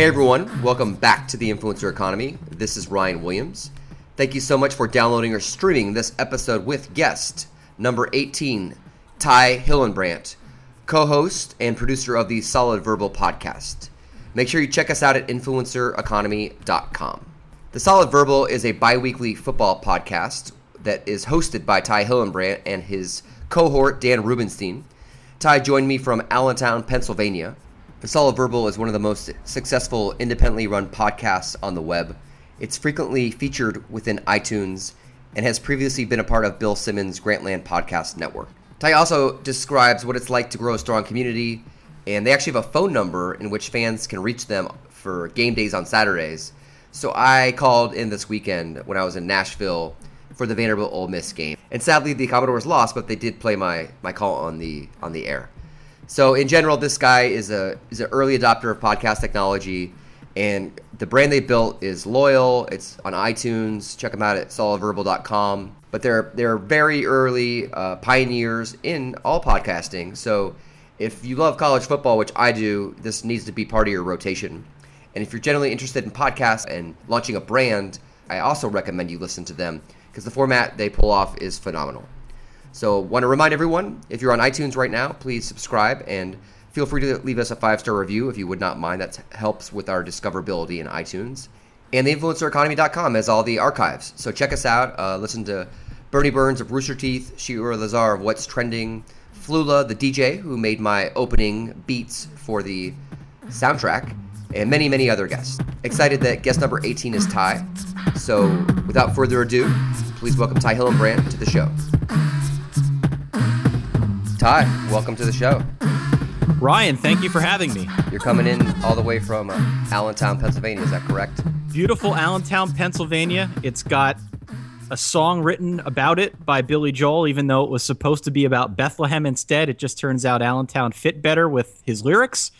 Hey everyone, welcome back to the Influencer Economy. This is Ryan Williams. Thank you so much for downloading or streaming this episode with guest number 18, Ty Hildenbrandt, co host and producer of the Solid Verbal podcast. Make sure you check us out at influencereconomy.com. The Solid Verbal is a bi weekly football podcast that is hosted by Ty Hildenbrandt and his cohort, Dan Rubenstein. Ty joined me from Allentown, Pennsylvania the Solid Verbal is one of the most successful independently run podcasts on the web. It's frequently featured within iTunes and has previously been a part of Bill Simmons' Grantland Podcast Network. Ty also describes what it's like to grow a strong community, and they actually have a phone number in which fans can reach them for game days on Saturdays. So I called in this weekend when I was in Nashville for the Vanderbilt Ole Miss game, and sadly the Commodores lost, but they did play my my call on the on the air. So in general, this guy is a is an early adopter of podcast technology, and the brand they built is loyal. It's on iTunes. Check them out at solidverbal.com. But they're they're very early uh, pioneers in all podcasting. So if you love college football, which I do, this needs to be part of your rotation. And if you're generally interested in podcasts and launching a brand, I also recommend you listen to them because the format they pull off is phenomenal. So, want to remind everyone if you're on iTunes right now, please subscribe and feel free to leave us a five star review if you would not mind. That helps with our discoverability in iTunes. And the influencereconomy.com has all the archives. So, check us out. Uh, listen to Burnie Burns of Rooster Teeth, Shira Lazar of What's Trending, Flula, the DJ, who made my opening beats for the soundtrack, and many, many other guests. Excited that guest number 18 is Ty. So, without further ado, please welcome Ty Hildenbrandt to the show. Ty, welcome to the show. Ryan, thank you for having me. You're coming in all the way from uh, Allentown, Pennsylvania. Is that correct? Beautiful Allentown, Pennsylvania. It's got a song written about it by Billy Joel, even though it was supposed to be about Bethlehem instead. It just turns out Allentown fit better with his lyrics.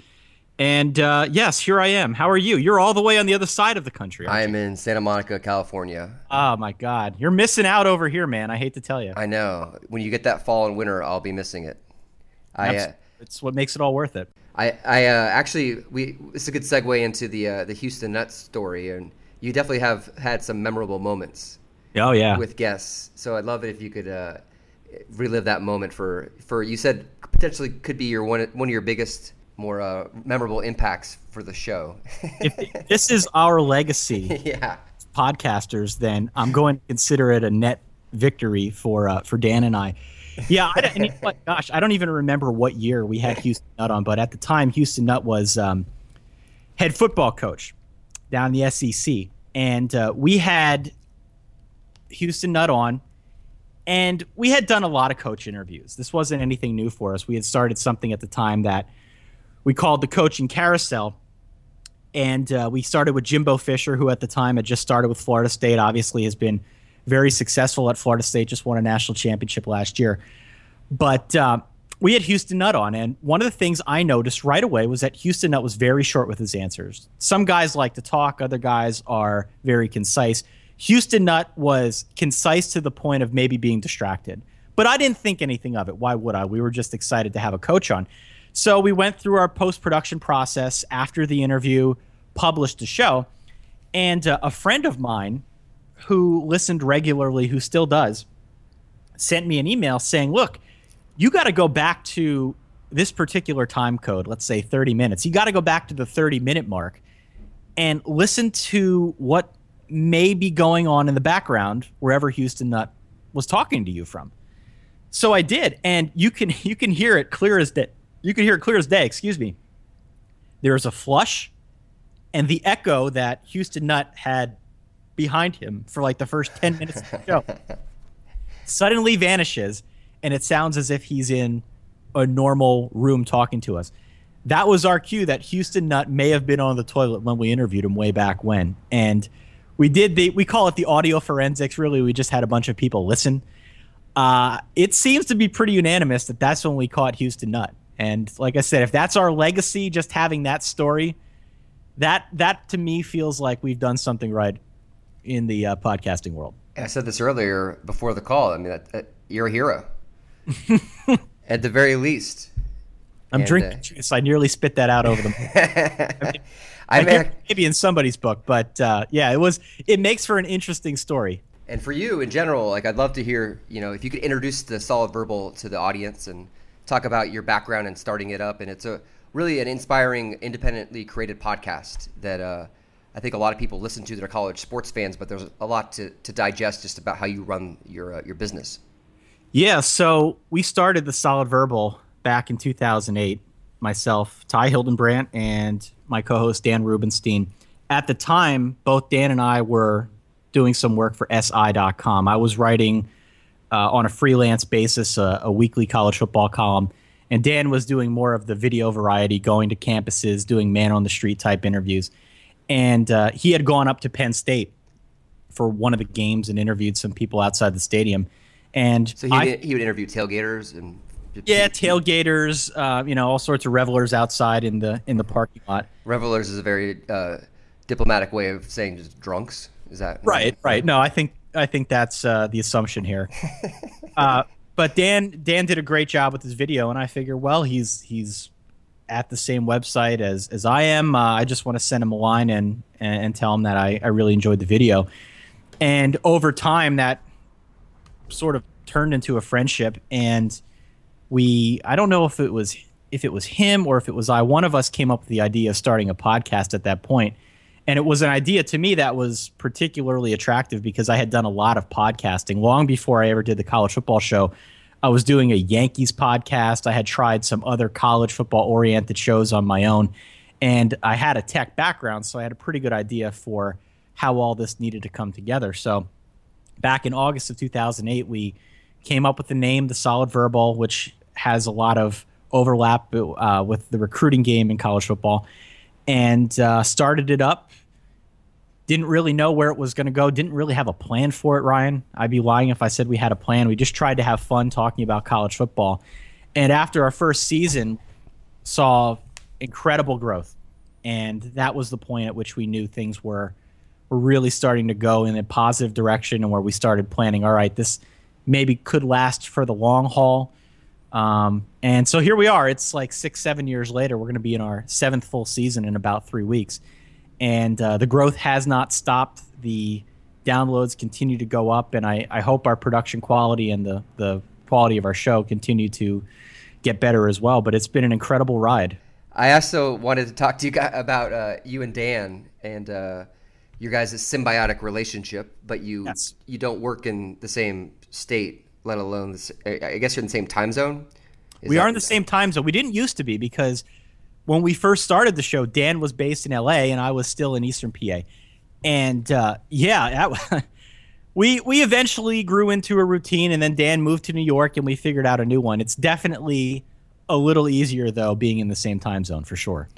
And uh, yes, here I am. How are you? You're all the way on the other side of the country. I am in Santa Monica, California. Oh my God, you're missing out over here, man. I hate to tell you. I know. When you get that fall and winter, I'll be missing it. I. Uh, it's what makes it all worth it. I, I uh, actually we it's a good segue into the uh, the Houston Nutt story, and you definitely have had some memorable moments. Oh yeah, with guests. So I'd love it if you could uh, relive that moment for for you said potentially could be your one one of your biggest more uh, memorable impacts for the show. if this is our legacy, yeah, podcasters, then I'm going to consider it a net victory for uh, for Dan and I. Yeah, I and gosh, I don't even remember what year we had Houston Nutt on, but at the time, Houston Nutt was um, head football coach down the SEC, and uh, we had Houston Nutt on, and we had done a lot of coach interviews. This wasn't anything new for us. We had started something at the time that we called the coaching carousel. And uh, we started with Jimbo Fisher, who at the time had just started with Florida State, obviously has been very successful at Florida State, just won a national championship last year. But uh, we had Houston Nutt on, and one of the things I noticed right away was that Houston Nutt was very short with his answers. Some guys like to talk, other guys are very concise. Houston Nutt was concise to the point of maybe being distracted. But I didn't think anything of it. Why would I? We were just excited to have a coach on. So we went through our post production process after the interview, published the show, and uh, a friend of mine who listened regularly, who still does, sent me an email saying, "Look, you got to go back to this particular time code. Let's say 30 minutes. You got to go back to the 30 minute mark and listen to what may be going on in the background wherever Houston Nutt was talking to you from." So I did, and you can you can hear it clear as day you could hear it clear as day. Excuse me. There is a flush, and the echo that Houston Nutt had behind him for like the first ten minutes of the show suddenly vanishes, and it sounds as if he's in a normal room talking to us. That was our cue that Houston Nutt may have been on the toilet when we interviewed him way back when, and we did the we call it the audio forensics. Really, we just had a bunch of people listen. Uh, it seems to be pretty unanimous that that's when we caught Houston Nutt. And like I said, if that's our legacy, just having that story, that that to me feels like we've done something right in the uh, podcasting world. And I said this earlier before the call. I mean, that, that, you're a hero, at the very least. I'm and, drinking uh, juice. I nearly spit that out over the. I mean, maybe in somebody's book, but uh, yeah, it was. It makes for an interesting story. And for you in general, like I'd love to hear, you know, if you could introduce the solid verbal to the audience and talk about your background and starting it up. And it's a really an inspiring, independently created podcast that uh, I think a lot of people listen to that are college sports fans. But there's a lot to, to digest just about how you run your uh, your business. Yeah, so we started the Solid Verbal back in 2008. Myself, Ty Hildenbrandt, and my co-host Dan Rubenstein. At the time, both Dan and I were doing some work for SI.com. I was writing uh, on a freelance basis a, a, weekly college football column, and Dan was doing more of the video variety, going to campuses, doing man on the street type interviews. And uh, he had gone up to Penn State for one of the games and interviewed some people outside the stadium. And so he, I, he would interview tailgaters and yeah, tailgaters, uh, you know, all sorts of revelers outside in the in the parking lot. Revelers is a very uh, diplomatic way of saying just drunks. Is that right? Right. No, I think I think that's uh, the assumption here. uh, but Dan Dan did a great job with his video, and I figure, well, he's he's at the same website as as I am. Uh, I just want to send him a line and, and, and tell him that I I really enjoyed the video, and over time that sort of turned into a friendship, and we I don't know if it was if it was him or if it was I. One of us came up with the idea of starting a podcast at that point and it was an idea to me that was particularly attractive because I had done a lot of podcasting long before I ever did the college football show. I was doing a Yankees podcast. I had tried some other college football oriented shows on my own. And I had a tech background, so I had a pretty good idea for how all this needed to come together. So back in August of 2008, we came up with the name The Solid Verbal, which has a lot of overlap uh, with the recruiting game in college football and uh, started it up. Didn't really know where it was going to go. Didn't really have a plan for it, Ryan. I'd be lying if I said we had a plan. We just tried to have fun talking about college football. And after our first season, saw incredible growth. And that was the point at which we knew things were were really starting to go in a positive direction and where we started planning, all right, this maybe could last for the long haul. Um, and so here we are. It's like six, seven years later. We're going to be in our seventh full season in about three weeks. And uh, the growth has not stopped. The downloads continue to go up. And I, I hope our production quality and the, the quality of our show continue to get better as well. But it's been an incredible ride. I also wanted to talk to you guys about uh, you and Dan and uh, your guys' symbiotic relationship, but you yes. you don't work in the same state let alone this. I guess you're in the same time zone. Is we are in the same time zone. We didn't used to be because when we first started the show, Dan was based in L.A. and I was still in Eastern PA, and uh, yeah, that, we we eventually grew into a routine, and then Dan moved to New York, and we figured out a new one. It's definitely a little easier though, being in the same time zone for sure.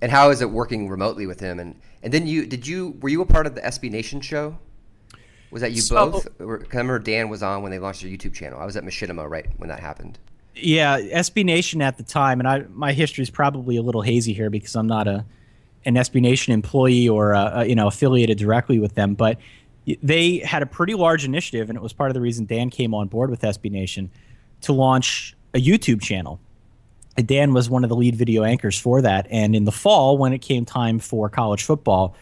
And how is it working remotely with him? And and then you did you were you a part of the SB Nation show? Was that you so, both? I remember Dan was on when they launched their YouTube channel. I was at Machinima right when that happened. Yeah, SB Nation at the time, and I my history is probably a little hazy here because I'm not a an SB Nation employee or a, a, you know affiliated directly with them, but they had a pretty large initiative, and it was part of the reason Dan came on board with SB Nation to launch a YouTube channel. Dan was one of the lead video anchors for that, and in the fall, when it came time for college football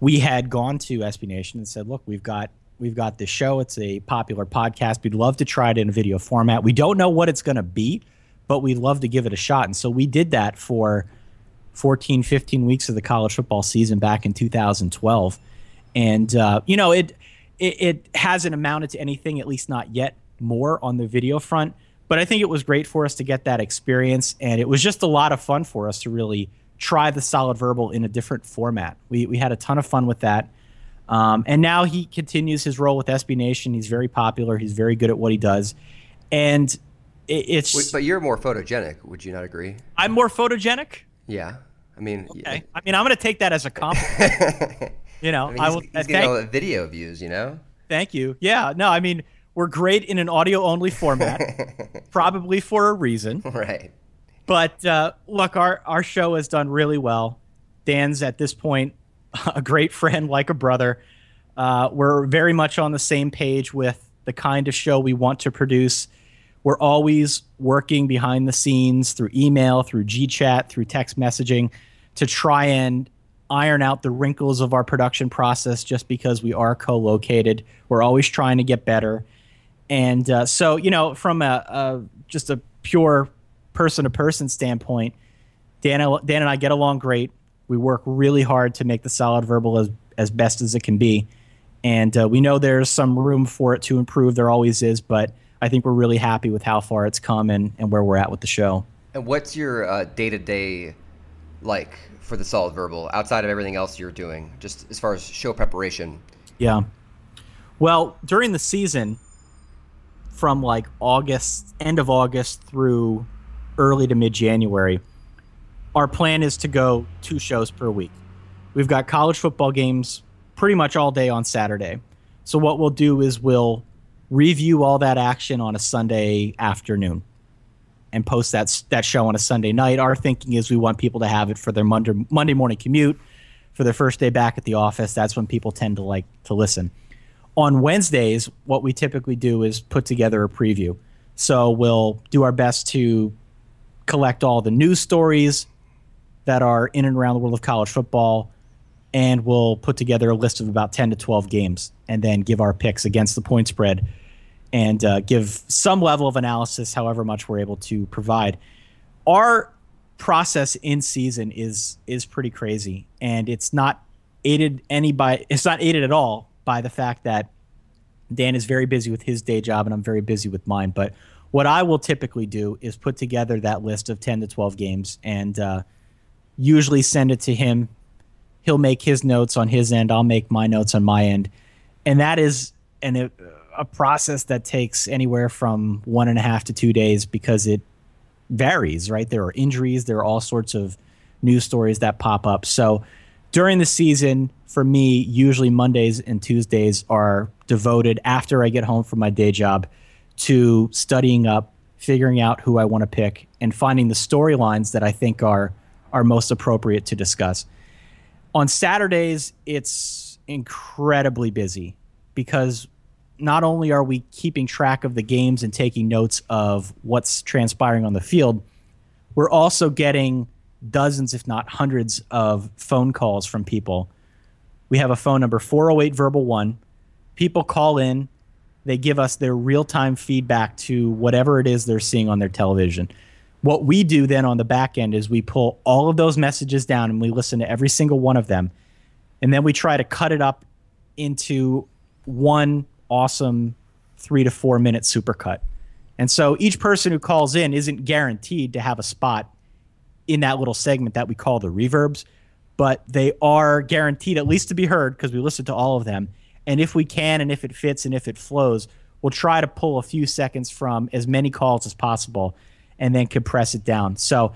we had gone to SB Nation and said, "Look, we've got we've got this show. It's a popular podcast. We'd love to try it in a video format. We don't know what it's going to be, but we'd love to give it a shot." And so we did that for 14, 15 weeks of the college football season back in 2012, and uh, you know it, it it hasn't amounted to anything, at least not yet, more on the video front. But I think it was great for us to get that experience, and it was just a lot of fun for us to really try the solid verbal in a different format. We, we had a ton of fun with that. Um, and now he continues his role with SB Nation. He's very popular. He's very good at what he does. And it, it's. But you're more photogenic. Would you not agree? I'm more photogenic? Yeah. I mean, okay. Yeah. I mean, I'm going to take that as a compliment. you know, I, mean, I will. He's getting all the video views, you know? Thank you. Yeah. No, I mean, we're great in an audio only format, probably for a reason. Right. But uh, look, our our show has done really well. Dan's at this point a great friend, like a brother. Uh, we're very much on the same page with the kind of show we want to produce. We're always working behind the scenes through email, through GChat, through text messaging to try and iron out the wrinkles of our production process just because we are co-located. We're always trying to get better, and uh, so you know, from a, a just a pure person-to-person standpoint, Dan, Dan and I get along great. We work really hard to make the solid verbal as as best as it can be, and uh, we know there's some room for it to improve. There always is, but I think we're really happy with how far it's come and, and where we're at with the show. And what's your day to day like for the solid verbal outside of everything else you're doing, just as far as show preparation? Yeah. Well, during the season, from like August, end of August through early to mid January, our plan is to go two shows per week. We've got college football games pretty much all day on Saturday. So what we'll do is we'll review all that action on a Sunday afternoon and post that that show on a Sunday night. Our thinking is we want people to have it for their Monday Monday morning commute, for their first day back at the office. That's when people tend to like to listen. On Wednesdays, what we typically do is put together a preview. So we'll do our best to collect all the news stories that are in and around the world of college football and we'll put together a list of about 10 to 12 games and then give our picks against the point spread and uh, give some level of analysis, however much we're able to provide. Our process in season is is pretty crazy, and it's not aided any by it's not aided at all by the fact that Dan is very busy with his day job and I'm very busy with mine. But what I will typically do is put together that list of 10 to 12 games and uh, usually send it to him. He'll make his notes on his end. I'll make my notes on my end, and that is an a process that takes anywhere from one and a half to two days because it varies, right? There are injuries, there are all sorts of news stories that pop up. So during the season, for me, usually Mondays and Tuesdays are devoted after I get home from my day job to studying up, figuring out who I want to pick, and finding the storylines that I think are are most appropriate to discuss. On Saturdays, it's incredibly busy because not only are we keeping track of the games and taking notes of what's transpiring on the field, we're also getting dozens, if not hundreds, of phone calls from people. We have a phone number 408 Verbal 1. People call in, they give us their real time feedback to whatever it is they're seeing on their television. What we do then on the back end is we pull all of those messages down and we listen to every single one of them. And then we try to cut it up into one awesome three to four minute supercut. And so each person who calls in isn't guaranteed to have a spot in that little segment that we call the reverbs, but they are guaranteed at least to be heard because we listen to all of them. And if we can, and if it fits, and if it flows, we'll try to pull a few seconds from as many calls as possible and then compress it down. So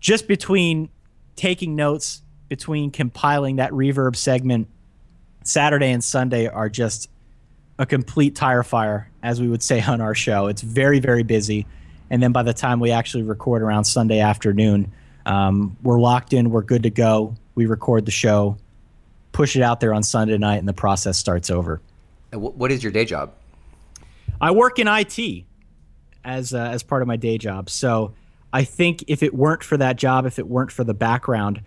just between taking notes, between compiling that reverb segment, Saturday and Sunday are just a complete tire fire, as we would say on our show. It's very, very busy. And then by the time we actually record around Sunday afternoon, um, we're locked in, we're good to go. We record the show, push it out there on Sunday night, and the process starts over. What is your day job? I work in IT as uh, as part of my day job. So I think if it weren't for that job, if it weren't for the background,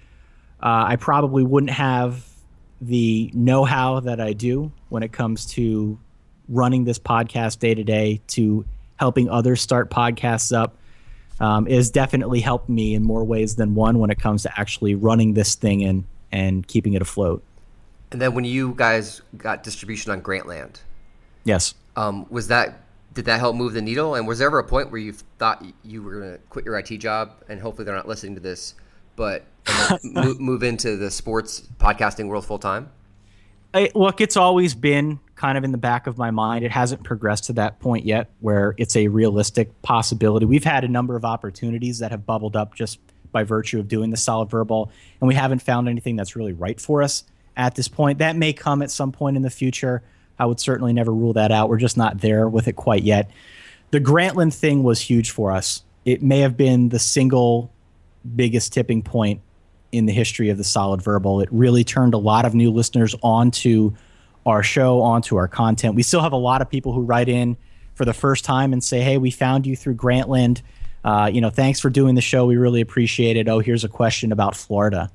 uh, I probably wouldn't have the know-how that I do when it comes to running this podcast day to day to helping others start podcasts up um, is definitely helped me in more ways than one when it comes to actually running this thing and and keeping it afloat. And then when you guys got distribution on Grantland, yes, um, was that did that help move the needle? And was there ever a point where you thought you were going to quit your IT job? And hopefully they're not listening to this, but move, move into the sports podcasting world full time? look, it's always been kind of in the back of my mind. It hasn't progressed to that point yet where it's a realistic possibility. We've had a number of opportunities that have bubbled up just by virtue of doing the solid verbal, and we haven't found anything that's really right for us at this point. That may come at some point in the future. I would certainly never rule that out. We're just not there with it quite yet. The Grantland thing was huge for us. It may have been the single biggest tipping point in the history of the solid verbal. It really turned a lot of new listeners onto our show, onto our content. We still have a lot of people who write in for the first time and say, "Hey, we found you through Grantland. Uh, you know, thanks for doing the show. We really appreciate it. Oh, here's a question about Florida."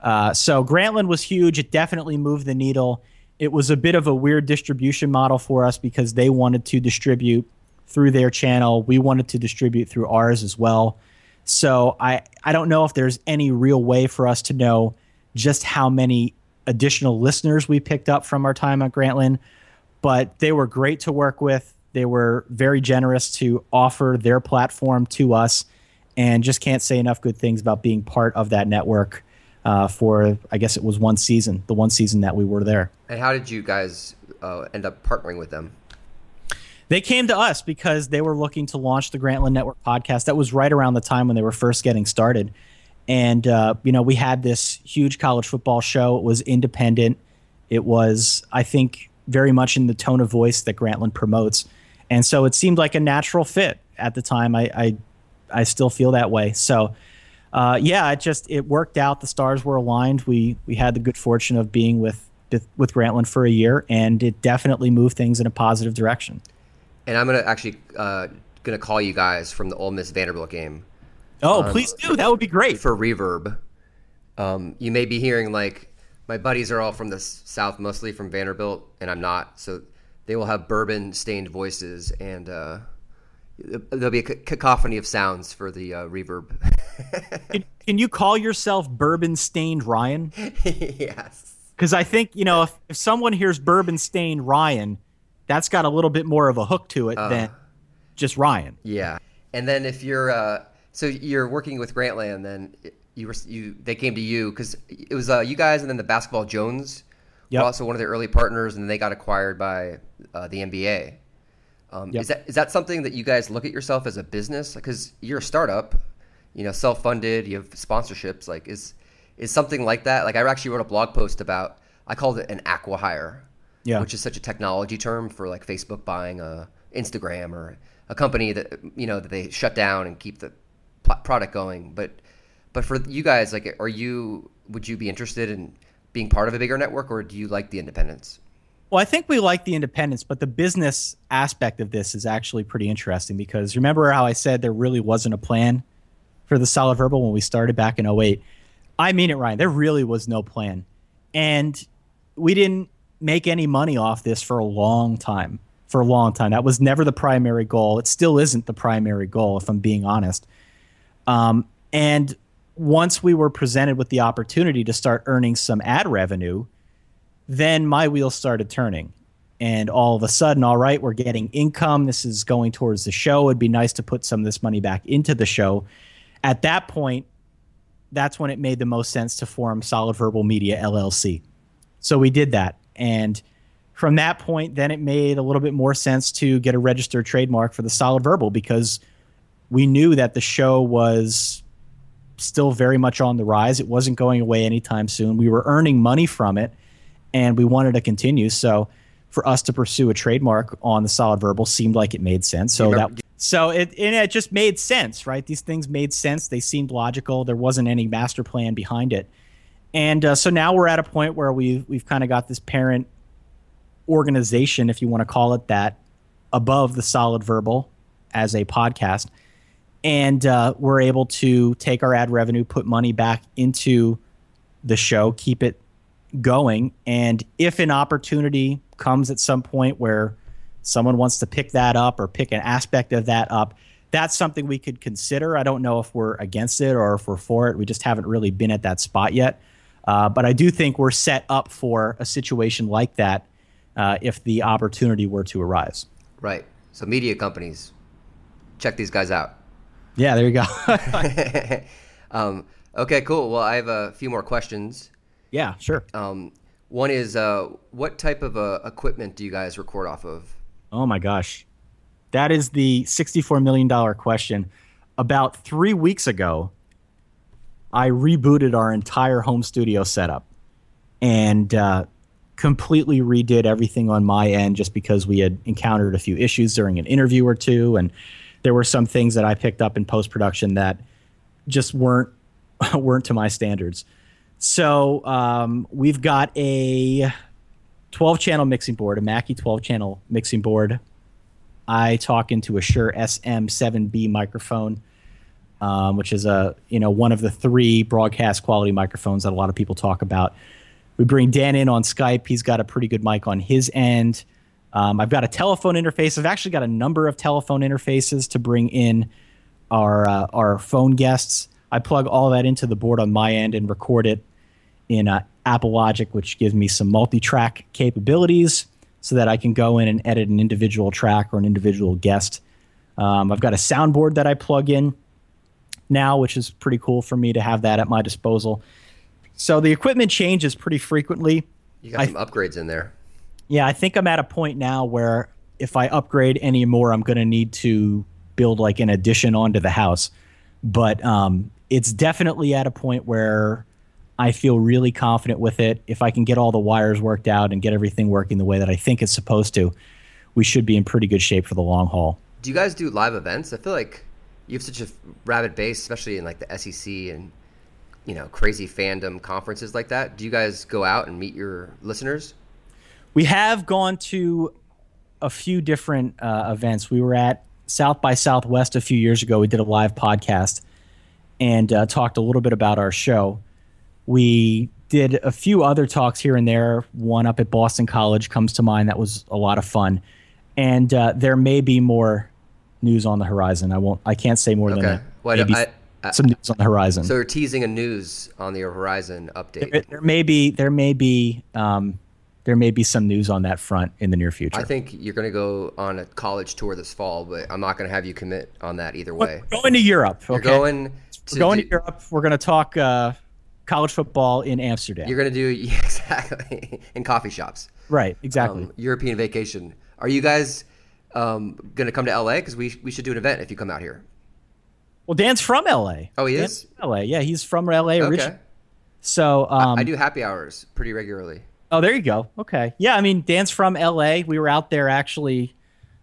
Uh, so Grantland was huge. It definitely moved the needle. It was a bit of a weird distribution model for us because they wanted to distribute through their channel. We wanted to distribute through ours as well. So I, I don't know if there's any real way for us to know just how many additional listeners we picked up from our time at Grantland, but they were great to work with. They were very generous to offer their platform to us, and just can't say enough good things about being part of that network uh, for, I guess it was one season, the one season that we were there. And how did you guys uh, end up partnering with them? They came to us because they were looking to launch the Grantland Network podcast. That was right around the time when they were first getting started. And, uh, you know, we had this huge college football show. It was independent. It was, I think, very much in the tone of voice that Grantland promotes. And so it seemed like a natural fit at the time. I, I, I still feel that way. So, uh, yeah, it just it worked out. The stars were aligned. We we had the good fortune of being with with Grantland for a year, and it definitely moved things in a positive direction. And I'm gonna actually uh, gonna call you guys from the Ole Miss Vanderbilt game. Oh, um, please do. That would be great for reverb. Um, you may be hearing like my buddies are all from the south, mostly from Vanderbilt, and I'm not. So they will have bourbon stained voices and uh, there'll be a cacophony of sounds for the uh, reverb. can, can, you call yourself bourbon stained Ryan? yes. Because I think you know if, if someone hears bourbon stained Ryan, that's got a little bit more of a hook to it uh, than just Ryan. Yeah, and then if you're uh, so you're working with Grantland, then you were you they came to you because it was uh, you guys and then the Basketball Jones yep. were also one of their early partners, and they got acquired by uh, the NBA. Um, yep. Is that is that something that you guys look at yourself as a business? Because you're a startup, you know, self-funded, you have sponsorships. Like, is is something like that? Like, I actually wrote a blog post about. I called it an acquihire, yeah. which is such a technology term for like Facebook buying a Instagram or a company that you know that they shut down and keep the product going. But but for you guys, like, are you would you be interested in being part of a bigger network, or do you like the independence? Well, I think we like the independence, but the business aspect of this is actually pretty interesting because remember how I said there really wasn't a plan for the solid verbal when we started back in 08? I mean it, Ryan. There really was no plan. And we didn't make any money off this for a long time. For a long time. That was never the primary goal. It still isn't the primary goal, if I'm being honest. Um, and once we were presented with the opportunity to start earning some ad revenue, then my wheels started turning. And all of a sudden, all right, we're getting income. This is going towards the show. It'd be nice to put some of this money back into the show. At that point, that's when it made the most sense to form Solid Verbal Media LLC. So we did that. And from that point, then it made a little bit more sense to get a registered trademark for the Solid Verbal because we knew that the show was still very much on the rise. It wasn't going away anytime soon. We were earning money from it and we wanted to continue. So for us to pursue a trademark on the solid verbal seemed like it made sense. So that so it it just made sense, right? These things made sense. They seemed logical. There wasn't any master plan behind it. And uh, so now we're at a point where we've we've kind of got this parent organization, if you want to call it that, above the solid verbal as a podcast, and uh, we're able to take our ad revenue, put money back into the show, keep it going. And if an opportunity comes at some point where someone wants to pick that up or pick an aspect of that up, that's something we could consider. I don't know if we're against it or if we're for it. We just haven't really been at that spot yet. Uh, but I do think we're set up for a situation like that uh, if the opportunity were to arise. Right. So, media companies, check these guys out. Yeah, there you go. um, okay, cool. Well, I have a few more questions. Yeah, sure. Um, one is uh, what type of uh, equipment do you guys record off of? Oh my gosh, that is the sixty-four million dollar question. About three weeks ago, I rebooted our entire home studio setup and uh, completely redid everything on my end, just because we had encountered a few issues during an interview or two, and there were some things that I picked up in post production that just weren't weren't to my standards. So um, we've got a 12 channel mixing board, a Mackie 12 channel mixing board. I talk into a Shure SM7B microphone. um, which is a you know one of the three broadcast quality microphones that a lot of people talk about. We bring Dan in on Skype. He's got a pretty good mic on his end. Um, I've got a telephone interface. I've actually got a number of telephone interfaces to bring in our uh, our phone guests. I plug all that into the board on my end and record it in uh, Apple Logic, which gives me some multi-track capabilities, so that I can go in and edit an individual track or an individual guest. Um, I've got a soundboard that I plug in now, which is pretty cool for me to have that at my disposal. So the equipment changes pretty frequently. You got I, some upgrades in there. Yeah, I think I'm at a point now where if I upgrade any more, I'm going to need to build like an addition onto the house. But um, it's definitely at a point where I feel really confident with it. If I can get all the wires worked out and get everything working the way that I think it's supposed to, we should be in pretty good shape for the long haul. Do you guys do live events? I feel like you have such a rabid base, especially in like the SEC and you know crazy fandom conferences like that. Do you guys go out and meet your listeners? We have gone to a few different uh, events. We were at South by Southwest a few years ago. We did a live podcast and uh, talked a little bit about our show. We did a few other talks here and there. One up at Boston College comes to mind. That was a lot of fun. And uh, there may be more news on the horizon. I won't. I can't say more okay. than that. Well, Maybe I, I, some news on the horizon. So we're teasing a news on the horizon update. There, there may be. There may be. Um, there may be some news on that front in the near future. I think you're going to go on a college tour this fall, but I'm not going to have you commit on that either way. We're going to Europe. Okay? You're going. To we're going to Europe. We're going to talk uh, college football in Amsterdam. You're going to do yeah, exactly in coffee shops. Right. Exactly. Um, European vacation. Are you guys? um, going to come to LA because we we should do an event if you come out here. Well, Dan's from LA. Oh, he Dan's is. LA, yeah, he's from LA originally. So um, I, I, do happy hours pretty regularly. Oh, there you go. Okay, yeah. I mean, Dan's from LA. We were out there actually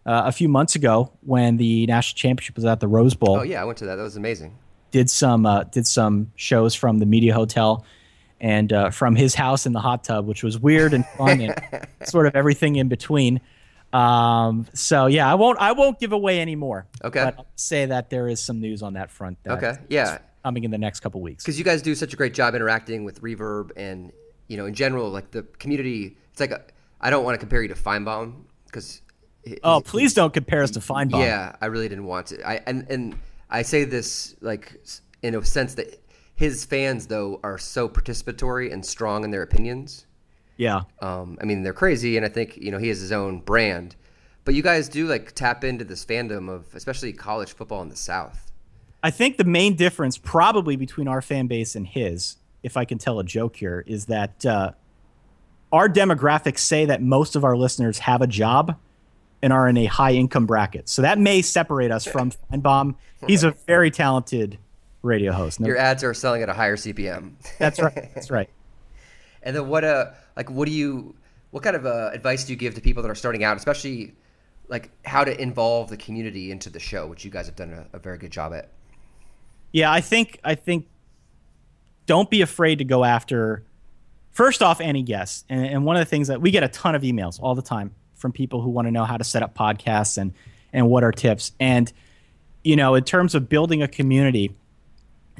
uh, a few months ago when the national championship was at the Rose Bowl. Oh yeah, I went to that. That was amazing. Did some uh, did some shows from the Media Hotel and uh, from his house in the hot tub, which was weird and fun and sort of everything in between. Um, so yeah, I won't I won't give away any more. Okay. But I'll say that there is some news on that front. That okay. Yeah. Coming in the next couple weeks. Because you guys do such a great job interacting with Reverb and you know in general like the community. It's like I don't want to compare you to Finebaum because. Oh, please don't compare us to Finebaum. Yeah, I really didn't want to. I and and I say this like in a sense that his fans though are so participatory and strong in their opinions yeah. Um, I mean, they're crazy, and I think you know he has his own brand. But you guys do like tap into this fandom of especially college football in the South. I think the main difference, probably between our fan base and his, if I can tell a joke here, is that uh, our demographics say that most of our listeners have a job and are in a high income bracket. So that may separate us from Finebaum. He's a very talented radio host. No, Your ads are selling at a higher CPM. that's right. That's right. And then what uh like what do you what kind of uh, advice do you give to people that are starting out, especially like how to involve the community into the show, which you guys have done a, a very good job at. Yeah, I think I think don't be afraid to go after first off any guests. And, and one of the things that we get a ton of emails all the time from people who want to know how to set up podcasts and and what are tips. And you know, in terms of building a community,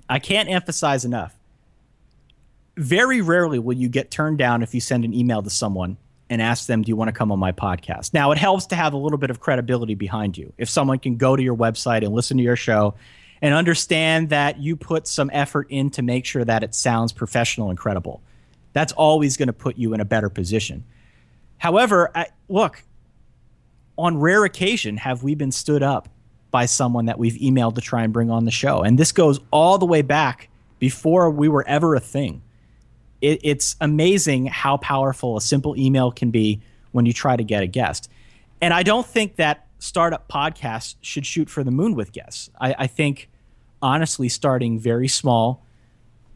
I can't emphasize enough very rarely will you get turned down if you send an email to someone and ask them, Do you want to come on my podcast? Now, it helps to have a little bit of credibility behind you. If someone can go to your website and listen to your show and understand that you put some effort in to make sure that it sounds professional and credible, that's always going to put you in a better position. However, I, look, on rare occasion have we been stood up by someone that we've emailed to try and bring on the show. And this goes all the way back before we were ever a thing it, it's amazing how powerful a simple email can be when you try to get a guest. And I don't think that startup podcasts should shoot for the moon with guests. I, I think, honestly, starting very small,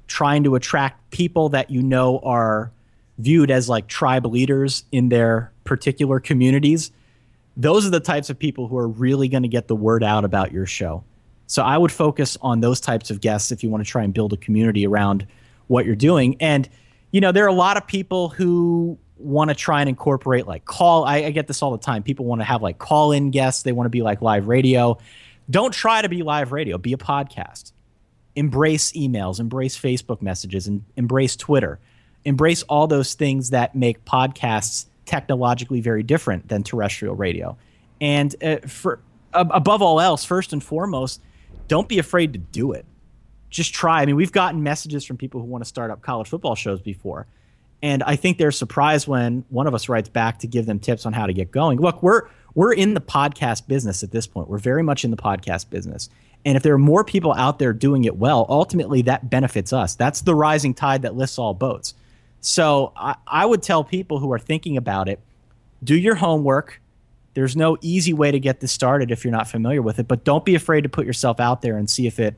trying to attract people that you know are viewed as like tribe leaders in their particular communities. Those are the types of people who are really going to get the word out about your show. So I would focus on those types of guests if you want to try and build a community around what you're doing. And you know, there are a lot of people who want to try and incorporate like call. I, I get this all the time. People want to have like call in guests. They want to be like live radio. Don't try to be live radio, be a podcast. Embrace emails, embrace Facebook messages, and embrace Twitter. Embrace all those things that make podcasts technologically very different than terrestrial radio. And uh, for above all else, first and foremost, don't be afraid to do it. Just try. I mean, we've gotten messages from people who want to start up college football shows before. And I think they're surprised when one of us writes back to give them tips on how to get going. Look, we're we're in the podcast business at this point. We're very much in the podcast business. And if there are more people out there doing it well, ultimately that benefits us. That's the rising tide that lifts all boats. So I, I would tell people who are thinking about it, do your homework. There's no easy way to get this started if you're not familiar with it, but don't be afraid to put yourself out there and see if it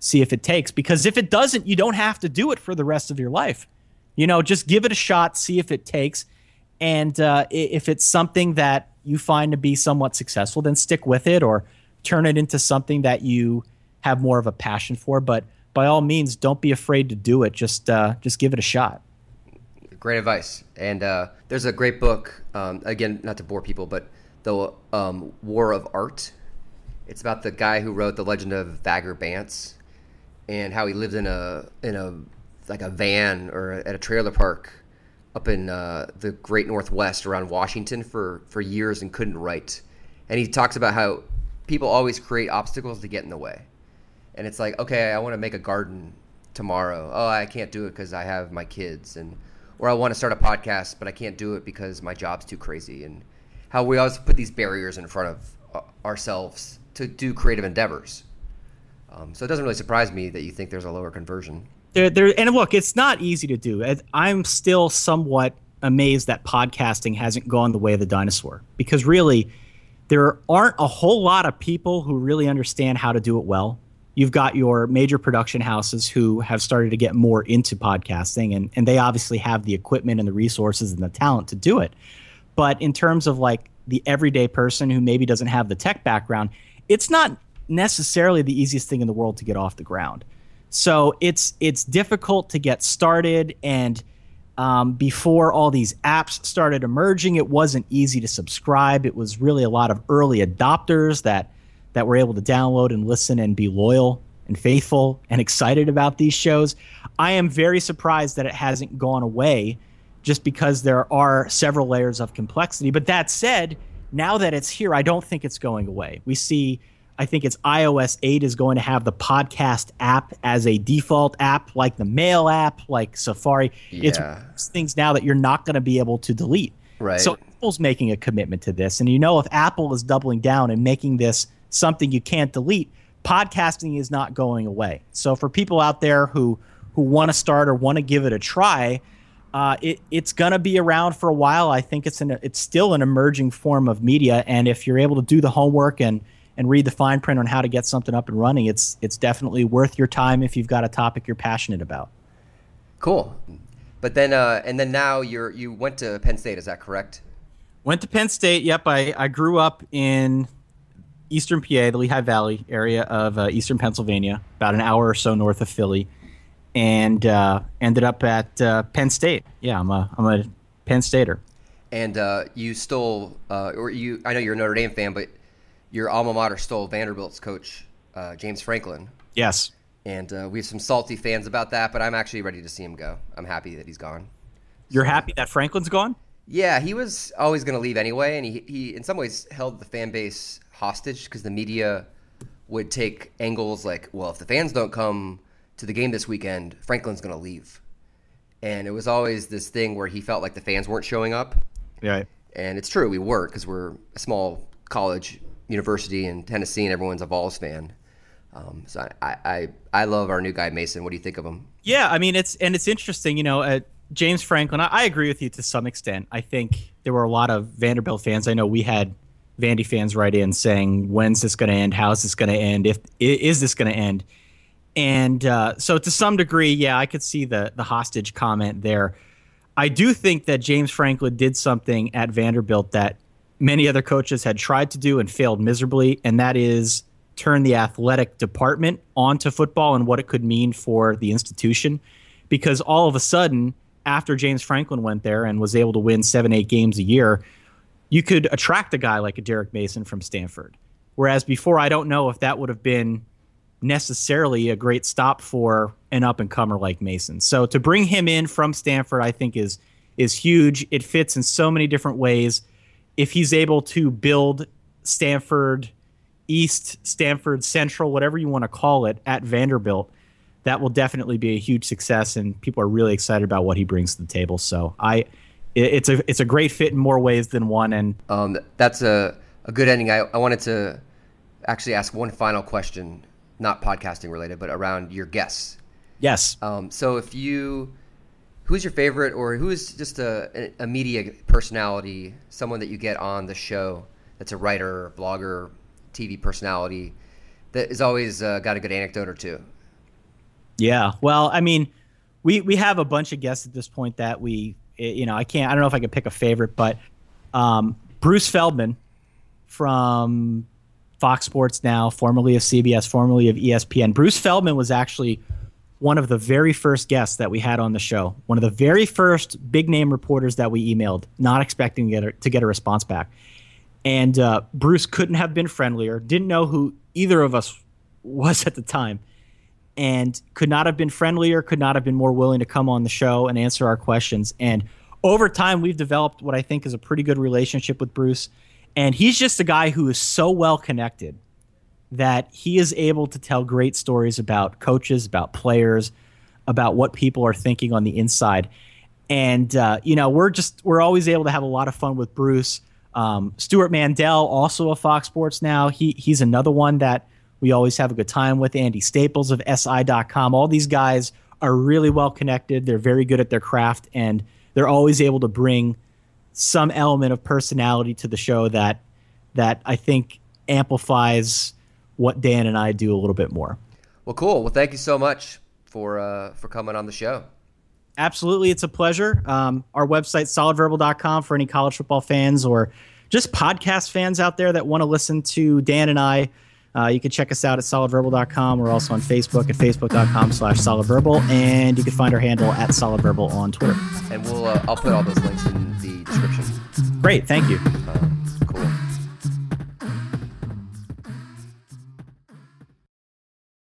see if it takes because if it doesn't, you don't have to do it for the rest of your life. You know, just give it a shot, see if it takes, and uh, if it's something that you find to be somewhat successful, then stick with it or turn it into something that you have more of a passion for. But by all means, don't be afraid to do it. Just uh, just give it a shot. Great advice. And uh, there's a great book. Um, again, not to bore people, but the um, War of Art. It's about the guy who wrote the Legend of Vance, and how he lived in a in a like a van or at a trailer park up in uh, the Great Northwest around Washington for for years and couldn't write. And he talks about how people always create obstacles to get in the way. And it's like, okay, I want to make a garden tomorrow. Oh, I can't do it because I have my kids and or I want to start a podcast, but I can't do it because my job's too crazy. And how we always put these barriers in front of uh, ourselves to do creative endeavors. Um, so it doesn't really surprise me that you think there's a lower conversion. There, there, and look, it's not easy to do. I'm still somewhat amazed that podcasting hasn't gone the way of the dinosaur because really, there aren't a whole lot of people who really understand how to do it well you've got your major production houses who have started to get more into podcasting and, and they obviously have the equipment and the resources and the talent to do it. But in terms of like the everyday person who maybe doesn't have the tech background it's not necessarily the easiest thing in the world to get off the ground. So it's it's difficult to get started and um, before all these apps started emerging it wasn't easy to subscribe. It was really a lot of early adopters that that were able to download and listen and be loyal and faithful and excited about these shows. I am very surprised that it hasn't gone away just because there are several layers of complexity. But that said, now that it's here, I don't think it's going away. We see, I think it's iOS 8 is going to have the podcast app as a default app, like the mail app, like Safari. Yeah. It's things now that you're not going to be able to delete. Right. So Apple's making a commitment to this. And you know, if Apple is doubling down and making this something you can't delete, podcasting is not going away. So for people out there who who want to start or want to give it a try, uh, it, it's going to be around for a while. I think it's an it's still an emerging form of media, and if you're able to do the homework and and read the fine print on how to get something up and running, it's it's definitely worth your time if you've got a topic you're passionate about. Cool, but then uh, and then now you're you went to Penn State, is that correct? Went to Penn State. Yep, I I grew up in eastern PA, the Lehigh Valley area of uh, eastern Pennsylvania, about an hour or so north of Philly, and uh, ended up at uh, Penn State. Yeah, I'm a I'm a Penn Stater. And uh, you stole, uh, or you? I know you're a Notre Dame fan, but your alma mater stole Vanderbilt's coach, uh, James Franklin. Yes. And we have some salty fans about that, but I'm actually ready to see him go. I'm happy that he's gone. You're so, happy that Franklin's gone? Yeah, he was always going to leave anyway, and he, he in some ways held the fan base hostage because the media would take angles like, well, if the fans don't come to the game this weekend, Franklin's going to leave. And it was always this thing where he felt like the fans weren't showing up. Yeah. And it's true, we weren't because we're a small college university in Tennessee and everyone's a Vols fan. Um, so I, I, I love our new guy Mason. What do you think of him? Yeah, I mean it's and it's interesting. You know, uh, James Franklin. I, I, agree with you to some extent. I think there were a lot of Vanderbilt fans. I know we had Vandy fans write in saying, "When's this going to end? How's this going to end? If is this going to end?" And uh, so, to some degree, yeah, I could see the the hostage comment there. I do think that James Franklin did something at Vanderbilt that many other coaches had tried to do and failed miserably, and that is turn the athletic department onto football and what it could mean for the institution. Because all of a sudden, after James Franklin went there and was able to win seven, eight games a year, you could attract a guy like a Derek Mason from Stanford. Whereas before, I don't know if that would have been necessarily a great stop for an up and comer like Mason. So to bring him in from Stanford, I think is is huge. It fits in so many different ways. If he's able to build Stanford East, Stanford Central, whatever you want to call it, at Vanderbilt, that will definitely be a huge success, and people are really excited about what he brings to the table. So I, it's a it's a great fit in more ways than one, and um, that's a a good ending. I, I wanted to actually ask one final question, not podcasting related, but around your guests. Yes. Um, so if you, who's your favorite, or who's just a, a media personality, someone that you get on the show that's a writer, blogger, TV personality that has always uh, got a good anecdote or two? Yeah. Well, I mean, we we have a bunch of guests at this point that we, you know, I can't, I don't know if I could pick a favorite, but um, Bruce Feldman from Fox Sports Now, formerly of CBS, formerly of ESPN. Bruce Feldman was actually one of the very first guests that we had on the show, one of the very first big name reporters that we emailed, not expecting to get a, to get a response back. And uh, Bruce couldn't have been friendlier, didn't know who either of us was at the time, and could not have been friendlier, could not have been more willing to come on the show and answer our questions. And over time, we've developed what I think is a pretty good relationship with Bruce. And he's just a guy who is so well connected that he is able to tell great stories about coaches, about players, about what people are thinking on the inside. And uh, you know, we're just we're always able to have a lot of fun with Bruce. Um, Stewart Mandel, also a Fox Sports now, he he's another one that we always have a good time with. Andy Staples of SI.com. All these guys are really well connected. They're very good at their craft, and they're always able to bring some element of personality to the show that that I think amplifies what Dan and I do a little bit more. Well, cool. Well, thank you so much for uh, for coming on the show. Absolutely, it's a pleasure. Um, our website solidverbal.com for any college football fans or just podcast fans out there that want to listen to Dan and I. Uh, you can check us out at solidverbal.com. We're also on Facebook at facebook.com slash solidverbal. And you can find our handle at solidverbal on Twitter. And we'll uh, I'll put all those links in the description. Great. Thank you.